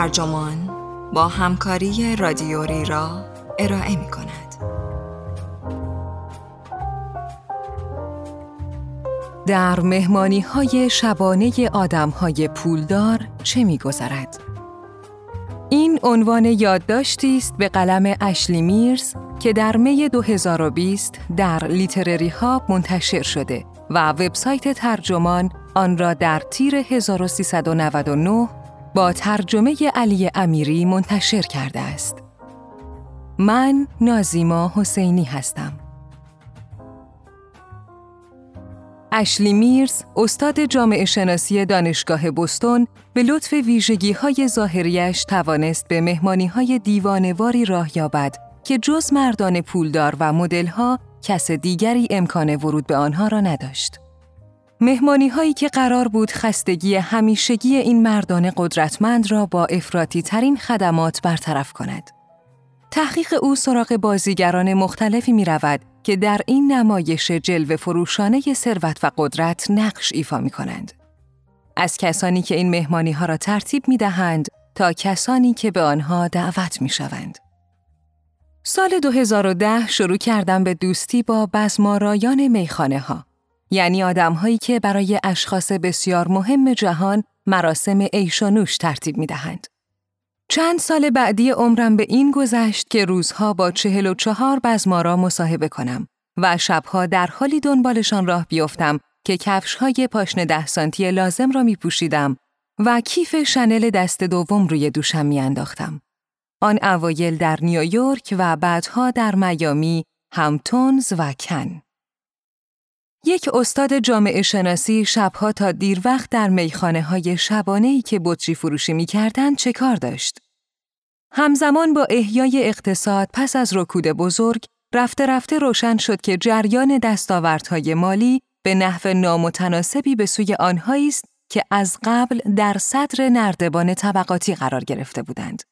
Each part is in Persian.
ترجمان با همکاری رادیوری را ارائه می کند. در مهمانی های شبانه آدم های پولدار چه می گذرد؟ این عنوان یادداشتی است به قلم اشلی میرز که در می 2020 در لیترری ها منتشر شده و وبسایت ترجمان آن را در تیر 1399 با ترجمه علی امیری منتشر کرده است. من نازیما حسینی هستم. اشلی میرز، استاد جامعه شناسی دانشگاه بستون، به لطف ویژگی های ظاهریش توانست به مهمانی های دیوانواری راه یابد که جز مردان پولدار و مدلها کس دیگری امکان ورود به آنها را نداشت. مهمانی هایی که قرار بود خستگی همیشگی این مردان قدرتمند را با افراتی ترین خدمات برطرف کند. تحقیق او سراغ بازیگران مختلفی می رود که در این نمایش جلوه فروشانه ثروت و قدرت نقش ایفا می کنند. از کسانی که این مهمانی ها را ترتیب می دهند تا کسانی که به آنها دعوت می شوند. سال 2010 شروع کردم به دوستی با بزمارایان میخانه ها. یعنی آدم هایی که برای اشخاص بسیار مهم جهان مراسم ایشانوش ترتیب می دهند. چند سال بعدی عمرم به این گذشت که روزها با چهل و چهار بزمارا مصاحبه کنم و شبها در حالی دنبالشان راه بیفتم که کفش های پاشن ده سانتی لازم را می پوشیدم و کیف شنل دست دوم روی دوشم می انداختم. آن اوایل در نیویورک و بعدها در میامی، همتونز و کن. یک استاد جامعه شناسی شبها تا دیر وقت در میخانه های شبانه ای که بطری فروشی می کردن چه کار داشت؟ همزمان با احیای اقتصاد پس از رکود بزرگ، رفته رفته روشن شد که جریان دستاوردهای مالی به نحو نامتناسبی به سوی آنهایی است که از قبل در صدر نردبان طبقاتی قرار گرفته بودند.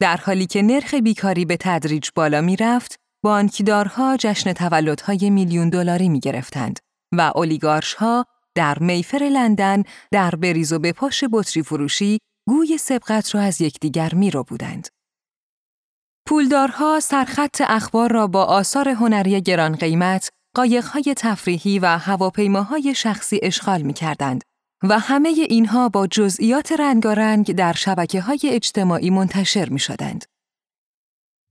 در حالی که نرخ بیکاری به تدریج بالا می رفت، بانکدارها جشن تولدهای میلیون دلاری می گرفتند و ها در میفر لندن در بریز و بپاش بطری فروشی گوی سبقت را از یکدیگر می رو بودند. پولدارها سرخط اخبار را با آثار هنری گران قیمت، قایقهای تفریحی و هواپیماهای شخصی اشغال می کردند و همه اینها با جزئیات رنگارنگ در شبکه های اجتماعی منتشر می شدند.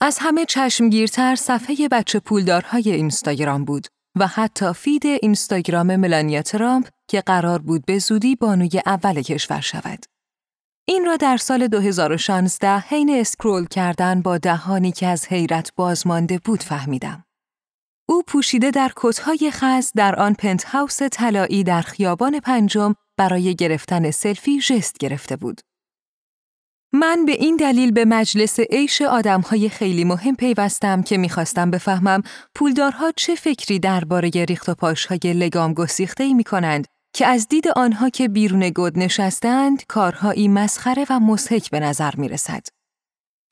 از همه چشمگیرتر صفحه بچه پولدارهای اینستاگرام بود و حتی feed اینستاگرام ملانیا ترامپ که قرار بود به زودی بانوی اول کشور شود. این را در سال 2016 حین scroll کردن با دهانی که از حیرت بازمانده بود فهمیدم. او پوشیده در کتهای خز در آن پنت هاوس طلایی در خیابان پنجم برای گرفتن سلفی ژست گرفته بود. من به این دلیل به مجلس عیش آدمهای خیلی مهم پیوستم که می‌خواستم بفهمم پولدارها چه فکری درباره ریخت و پاشهای لگام گسیخته ای می کنند که از دید آنها که بیرون گود نشستند کارهایی مسخره و مسحک به نظر می رسد.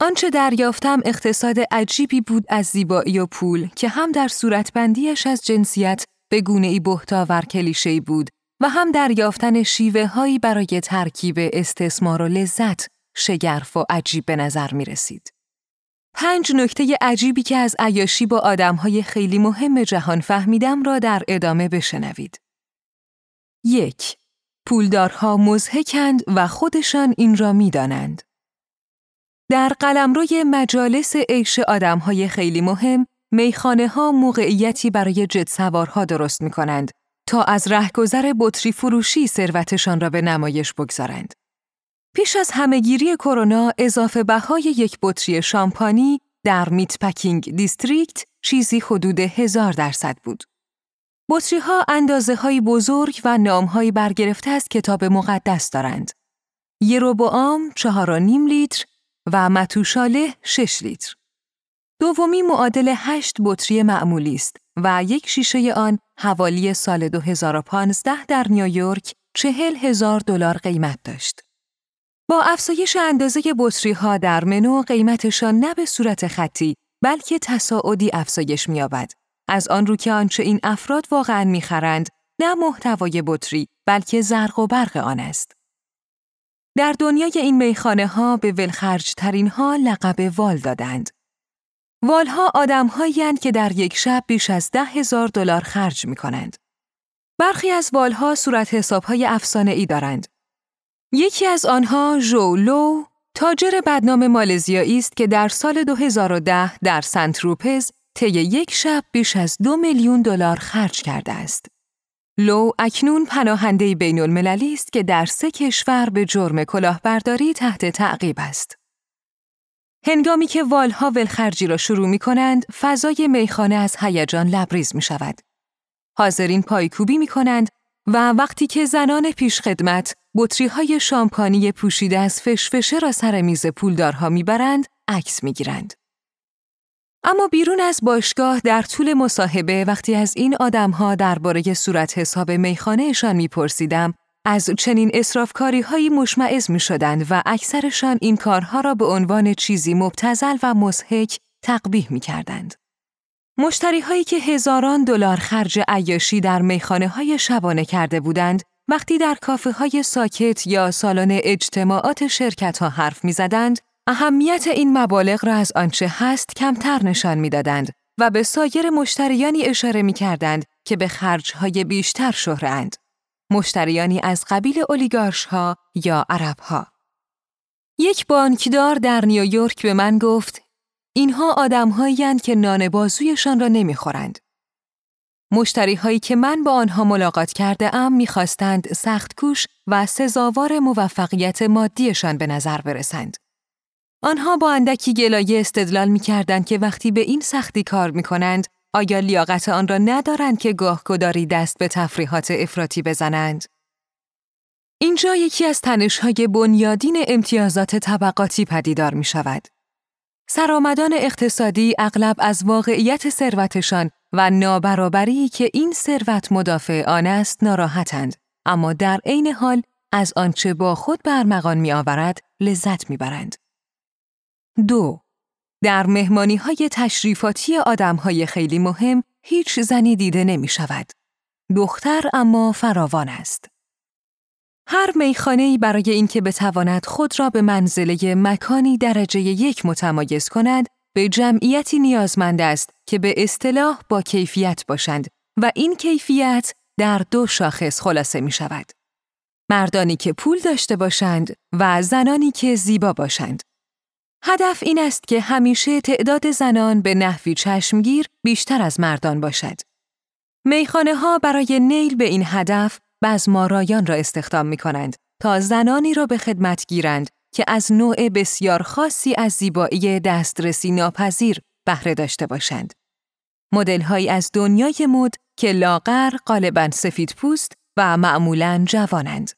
آنچه دریافتم اقتصاد عجیبی بود از زیبایی و پول که هم در صورتبندیش از جنسیت به گونه ای بهتا کلیشه‌ای بود و هم دریافتن شیوه هایی برای ترکیب استثمار و لذت شگرف و عجیب به نظر می رسید. پنج نکته عجیبی که از عیاشی با آدمهای خیلی مهم جهان فهمیدم را در ادامه بشنوید. یک پولدارها مزهکند و خودشان این را می‌دانند. در قلمروی مجالس عیش آدمهای خیلی مهم، میخانه ها موقعیتی برای جد سوارها درست می کنند تا از رهگذر بطری فروشی ثروتشان را به نمایش بگذارند. پیش از همهگیری کرونا اضافه بهای یک بطری شامپانی در میت پکینگ دیستریکت چیزی حدود هزار درصد بود. بطری ها اندازه های بزرگ و نام های برگرفته از کتاب مقدس دارند. یروبوام چهار و نیم لیتر و متوشاله شش لیتر. دومی معادل هشت بطری معمولی است و یک شیشه آن حوالی سال 2015 در نیویورک چهل هزار دلار قیمت داشت. با افزایش اندازه بطری ها در منو قیمتشان نه به صورت خطی بلکه تصاعدی افزایش می‌یابد. از آن رو که آنچه این افراد واقعا می‌خرند نه محتوای بطری بلکه زرق و برق آن است. در دنیای این میخانه ها به ولخرج ترین ها لقب وال دادند. والها آدم که در یک شب بیش از ده هزار دلار خرج می کنند. برخی از والها صورت حساب های افسانه ای دارند. یکی از آنها لو تاجر بدنام مالزیایی است که در سال 2010 در سنت روپز طی یک شب بیش از دو میلیون دلار خرج کرده است. لو اکنون پناهنده بین المللی است که در سه کشور به جرم کلاهبرداری تحت تعقیب است. هنگامی که والها ولخرجی را شروع می کنند، فضای میخانه از هیجان لبریز می شود. حاضرین پایکوبی می کنند و وقتی که زنان پیشخدمت بطری های شامپانی پوشیده از فشفشه را سر میز پولدارها می‌برند، عکس می‌گیرند. اما بیرون از باشگاه در طول مصاحبه وقتی از این آدمها درباره صورت حساب میخانهشان میپرسیدم از چنین اصرافکاری هایی مشمعز می شدند و اکثرشان این کارها را به عنوان چیزی مبتزل و مزهک تقبیح می کردند. مشتری هایی که هزاران دلار خرج عیاشی در میخانه های شبانه کرده بودند وقتی در کافه های ساکت یا سالن اجتماعات شرکت ها حرف می زدند، اهمیت این مبالغ را از آنچه هست کمتر نشان می‌دادند و به سایر مشتریانی اشاره می کردند که به های بیشتر شهرند. مشتریانی از قبیل اولیگارش ها یا عرب ها. یک بانکدار در نیویورک به من گفت اینها آدمهایی که نان بازویشان را نمی‌خورند. مشتری هایی که من با آنها ملاقات کرده ام می‌خواستند سخت کوش و سزاوار موفقیت مادیشان به نظر برسند. آنها با اندکی گلایه استدلال می‌کردند که وقتی به این سختی کار می‌کنند آیا لیاقت آن را ندارند که گاه گداری دست به تفریحات افراطی بزنند؟ اینجا یکی از تنشهای بنیادین امتیازات طبقاتی پدیدار می شود. سرآمدان اقتصادی اغلب از واقعیت ثروتشان و نابرابری که این ثروت مدافع آن است ناراحتند اما در عین حال از آنچه با خود برمغان می آورد لذت می برند. دو در مهمانی های تشریفاتی آدم های خیلی مهم هیچ زنی دیده نمی شود. دختر اما فراوان است. هر میخانه برای اینکه بتواند خود را به منزله مکانی درجه یک متمایز کند به جمعیتی نیازمند است که به اصطلاح با کیفیت باشند و این کیفیت در دو شاخص خلاصه می شود. مردانی که پول داشته باشند و زنانی که زیبا باشند. هدف این است که همیشه تعداد زنان به نحوی چشمگیر بیشتر از مردان باشد. میخانه ها برای نیل به این هدف بزمارایان را استخدام می کنند تا زنانی را به خدمت گیرند که از نوع بسیار خاصی از زیبایی دسترسی ناپذیر بهره داشته باشند. مدل از دنیای مد که لاغر غالبا سفید پوست و معمولا جوانند.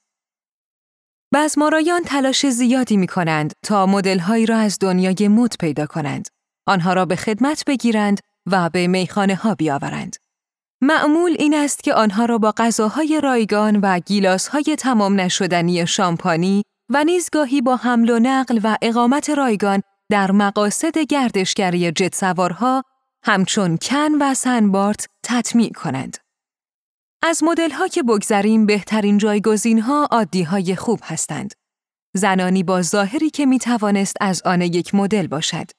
بزمارایان تلاش زیادی می کنند تا مدلهایی را از دنیای مد پیدا کنند. آنها را به خدمت بگیرند و به میخانه ها بیاورند. معمول این است که آنها را با غذاهای رایگان و گیلاسهای تمام نشدنی شامپانی و نیزگاهی با حمل و نقل و اقامت رایگان در مقاصد گردشگری جت سوارها همچون کن و سنبارت تطمیع کنند. از مدل‌ها که بگذریم بهترین جایگزین‌ها عادی‌های خوب هستند. زنانی با ظاهری که می توانست از آن یک مدل باشد.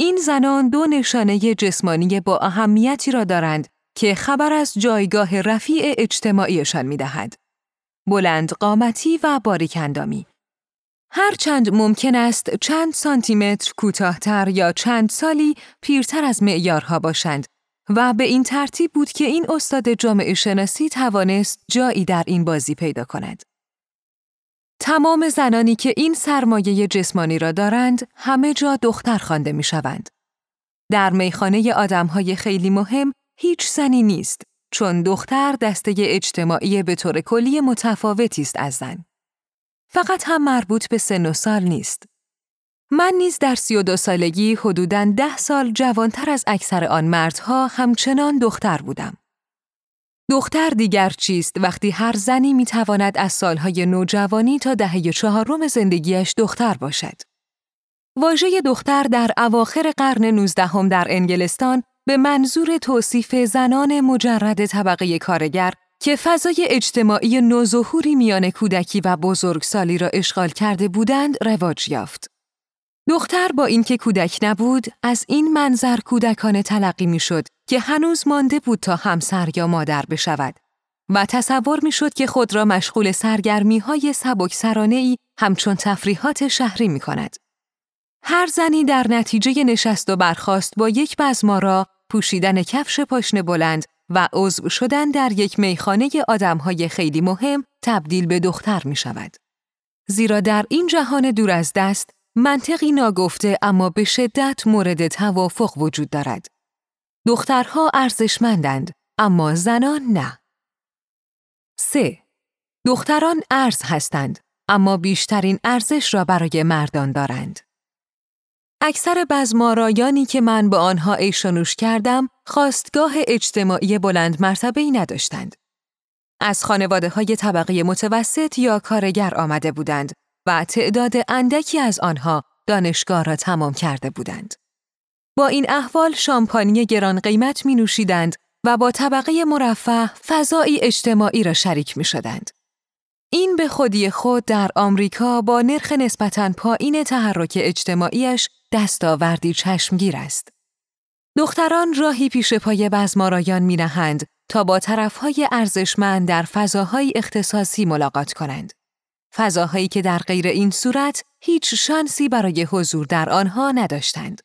این زنان دو نشانه جسمانی با اهمیتی را دارند که خبر از جایگاه رفیع اجتماعیشان می دهد. بلند قامتی و باریکندامی. هرچند ممکن است چند سانتیمتر کوتاهتر یا چند سالی پیرتر از معیارها باشند و به این ترتیب بود که این استاد جامعه شناسی توانست جایی در این بازی پیدا کند. تمام زنانی که این سرمایه جسمانی را دارند همه جا دختر خوانده می شوند. در میخانه آدمهای خیلی مهم هیچ زنی نیست چون دختر دسته اجتماعی به طور کلی متفاوتی است از زن. فقط هم مربوط به سن و سال نیست. من نیز در سی و دو سالگی حدوداً ده سال جوانتر از اکثر آن مردها همچنان دختر بودم. دختر دیگر چیست وقتی هر زنی می‌تواند از سالهای نوجوانی تا دهه چهارم زندگیش دختر باشد. واژه دختر در اواخر قرن نوزدهم در انگلستان به منظور توصیف زنان مجرد طبقه کارگر که فضای اجتماعی نوظهوری میان کودکی و بزرگسالی را اشغال کرده بودند رواج یافت. دختر با اینکه کودک نبود از این منظر کودکانه تلقی می‌شد که هنوز مانده بود تا همسر یا مادر بشود و تصور می‌شد که خود را مشغول سرگرمی های سبک سرانه ای همچون تفریحات شهری می کند. هر زنی در نتیجه نشست و برخاست با یک بزمارا پوشیدن کفش پاشنه بلند و عضو شدن در یک میخانه آدمهای خیلی مهم تبدیل به دختر می شود. زیرا در این جهان دور از دست منطقی ناگفته اما به شدت مورد توافق وجود دارد. دخترها ارزشمندند اما زنان نه. 3. دختران ارز هستند اما بیشترین ارزش را برای مردان دارند. اکثر بزمارایانی که من با آنها ایشانوش کردم خواستگاه اجتماعی بلند مرتبه ای نداشتند. از خانواده های طبقه متوسط یا کارگر آمده بودند و تعداد اندکی از آنها دانشگاه را تمام کرده بودند. با این احوال شامپانی گران قیمت می نوشیدند و با طبقه مرفه فضایی اجتماعی را شریک می شدند. این به خودی خود در آمریکا با نرخ نسبتاً پایین تحرک اجتماعیش دستاوردی چشمگیر است. دختران راهی پیش پای بزمارایان می نهند تا با طرفهای ارزشمند در فضاهای اختصاصی ملاقات کنند. فضاهایی که در غیر این صورت هیچ شانسی برای حضور در آنها نداشتند.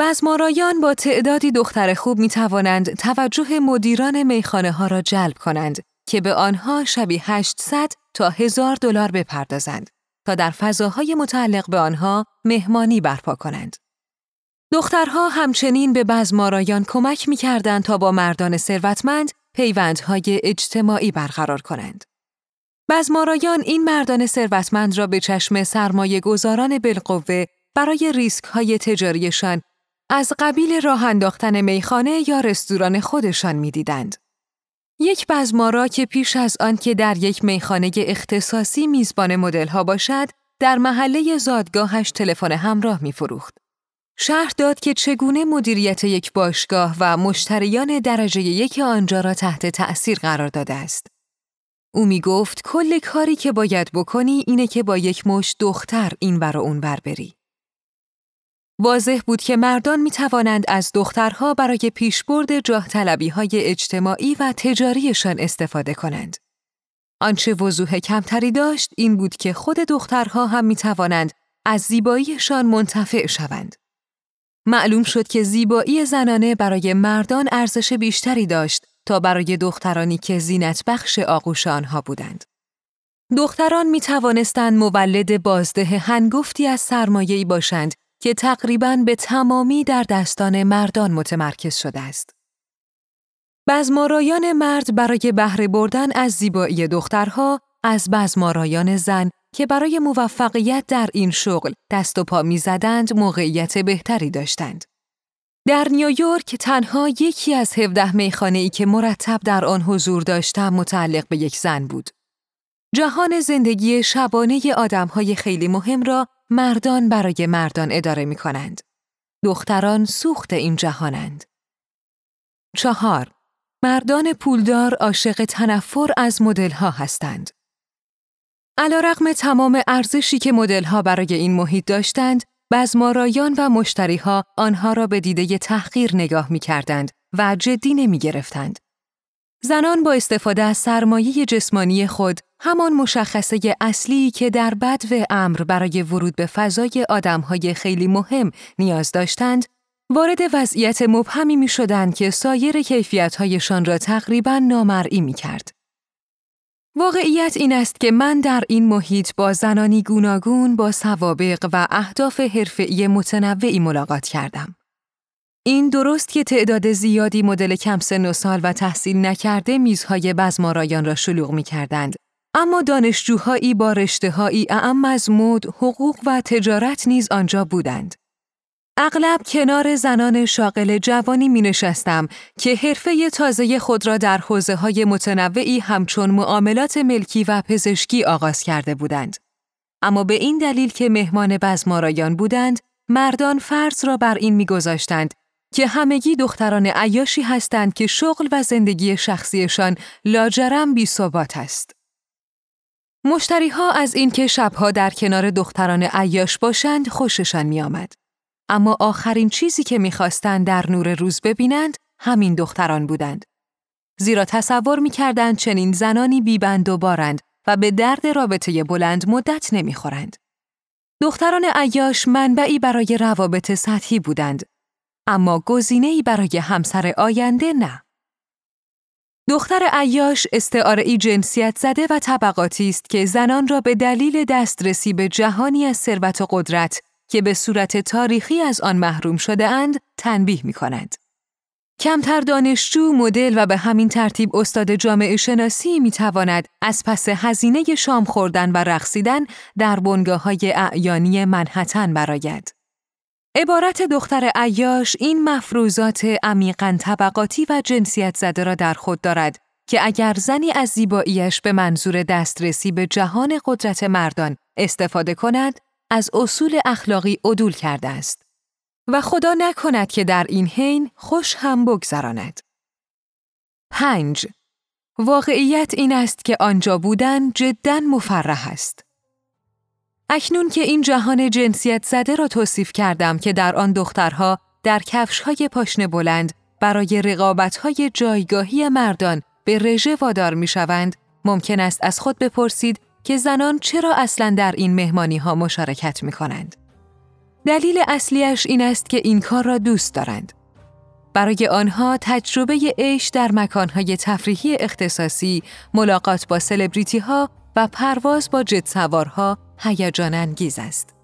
بزمارایان با تعدادی دختر خوب می توانند توجه مدیران میخانه ها را جلب کنند که به آنها شبی 800 تا 1000 دلار بپردازند تا در فضاهای متعلق به آنها مهمانی برپا کنند. دخترها همچنین به بزمارایان کمک می کردند تا با مردان ثروتمند پیوندهای اجتماعی برقرار کنند. بزمارایان این مردان ثروتمند را به چشم سرمایه گذاران بالقوه برای ریسک های تجاریشان از قبیل راه انداختن میخانه یا رستوران خودشان می‌دیدند. یک بزمارا که پیش از آن که در یک میخانه اختصاصی میزبان مدل ها باشد، در محله زادگاهش تلفن همراه میفروخت. شهر داد که چگونه مدیریت یک باشگاه و مشتریان درجه یک آنجا را تحت تأثیر قرار داده است. او می گفت کل کاری که باید بکنی اینه که با یک مش دختر این و اون بر بری. واضح بود که مردان می توانند از دخترها برای پیشبرد جاه های اجتماعی و تجاریشان استفاده کنند. آنچه وضوح کمتری داشت این بود که خود دخترها هم می توانند از زیباییشان منتفع شوند. معلوم شد که زیبایی زنانه برای مردان ارزش بیشتری داشت تا برای دخترانی که زینت بخش آغوش آنها بودند. دختران می توانستند مولد بازده هنگفتی از سرمایه‌ای باشند که تقریباً به تمامی در دستان مردان متمرکز شده است. بزمارایان مرد برای بهره بردن از زیبایی دخترها از بزمارایان زن که برای موفقیت در این شغل دست و پا می‌زدند موقعیت بهتری داشتند. در نیویورک تنها یکی از 17 میخانه ای که مرتب در آن حضور داشتم متعلق به یک زن بود. جهان زندگی شبانه آدمهای خیلی مهم را مردان برای مردان اداره می کنند. دختران سوخت این جهانند. چهار مردان پولدار عاشق تنفر از مدلها هستند. علیرغم تمام ارزشی که مدلها برای این محیط داشتند، بزمارایان و مشتریها آنها را به دیده تحقیر نگاه می کردند و جدی نمی گرفتند. زنان با استفاده از سرمایه جسمانی خود همان مشخصه اصلی که در بدو امر برای ورود به فضای آدمهای خیلی مهم نیاز داشتند، وارد وضعیت مبهمی می شدند که سایر کیفیتهایشان را تقریبا نامرئی می کرد. واقعیت این است که من در این محیط با زنانی گوناگون با سوابق و اهداف حرفه‌ای متنوعی ملاقات کردم. این درست که تعداد زیادی مدل کم سن و سال و تحصیل نکرده میزهای بزمارایان را شلوغ می کردند. اما دانشجوهایی با رشتههایی اعم از مد، حقوق و تجارت نیز آنجا بودند. اغلب کنار زنان شاغل جوانی می نشستم که حرفه تازه خود را در حوزه های متنوعی همچون معاملات ملکی و پزشکی آغاز کرده بودند. اما به این دلیل که مهمان بزمارایان بودند، مردان فرض را بر این میگذاشتند که همگی دختران عیاشی هستند که شغل و زندگی شخصیشان لاجرم بی ثبات است. مشتری ها از اینکه شبها در کنار دختران عیاش باشند خوششان می آمد. اما آخرین چیزی که می‌خواستند در نور روز ببینند همین دختران بودند. زیرا تصور می‌کردند چنین زنانی بیبند و بارند و به درد رابطه بلند مدت نمی‌خورند. دختران عیاش منبعی برای روابط سطحی بودند اما گزینه‌ای برای همسر آینده نه. دختر عیاش استعاره جنسیت زده و طبقاتی است که زنان را به دلیل دسترسی به جهانی از ثروت و قدرت که به صورت تاریخی از آن محروم شده اند تنبیه می کند. کمتر دانشجو، مدل و به همین ترتیب استاد جامعه شناسی می تواند از پس هزینه شام خوردن و رقصیدن در بنگاه های اعیانی منحتن براید. عبارت دختر عیاش این مفروضات عمیقا طبقاتی و جنسیت زده را در خود دارد که اگر زنی از زیباییش به منظور دسترسی به جهان قدرت مردان استفاده کند از اصول اخلاقی عدول کرده است و خدا نکند که در این حین خوش هم بگذراند. 5. واقعیت این است که آنجا بودن جدا مفرح است. اکنون که این جهان جنسیت زده را توصیف کردم که در آن دخترها در کفشهای پاشنه بلند برای رقابتهای جایگاهی مردان به رژه وادار می شوند، ممکن است از خود بپرسید که زنان چرا اصلا در این مهمانی ها مشارکت می کنند. دلیل اصلیش این است که این کار را دوست دارند. برای آنها تجربه عیش در مکانهای تفریحی اختصاصی، ملاقات با سلبریتی ها و پرواز با جت سوارها هیجان انگیز است.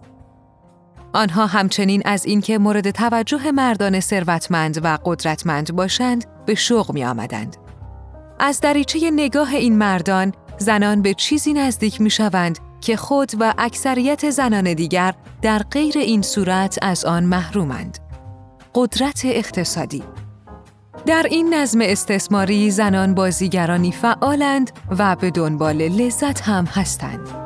آنها همچنین از اینکه مورد توجه مردان ثروتمند و قدرتمند باشند به شوق می آمدند. از دریچه نگاه این مردان زنان به چیزی نزدیک می شوند که خود و اکثریت زنان دیگر در غیر این صورت از آن محرومند. قدرت اقتصادی در این نظم استثماری زنان بازیگرانی فعالند و به دنبال لذت هم هستند.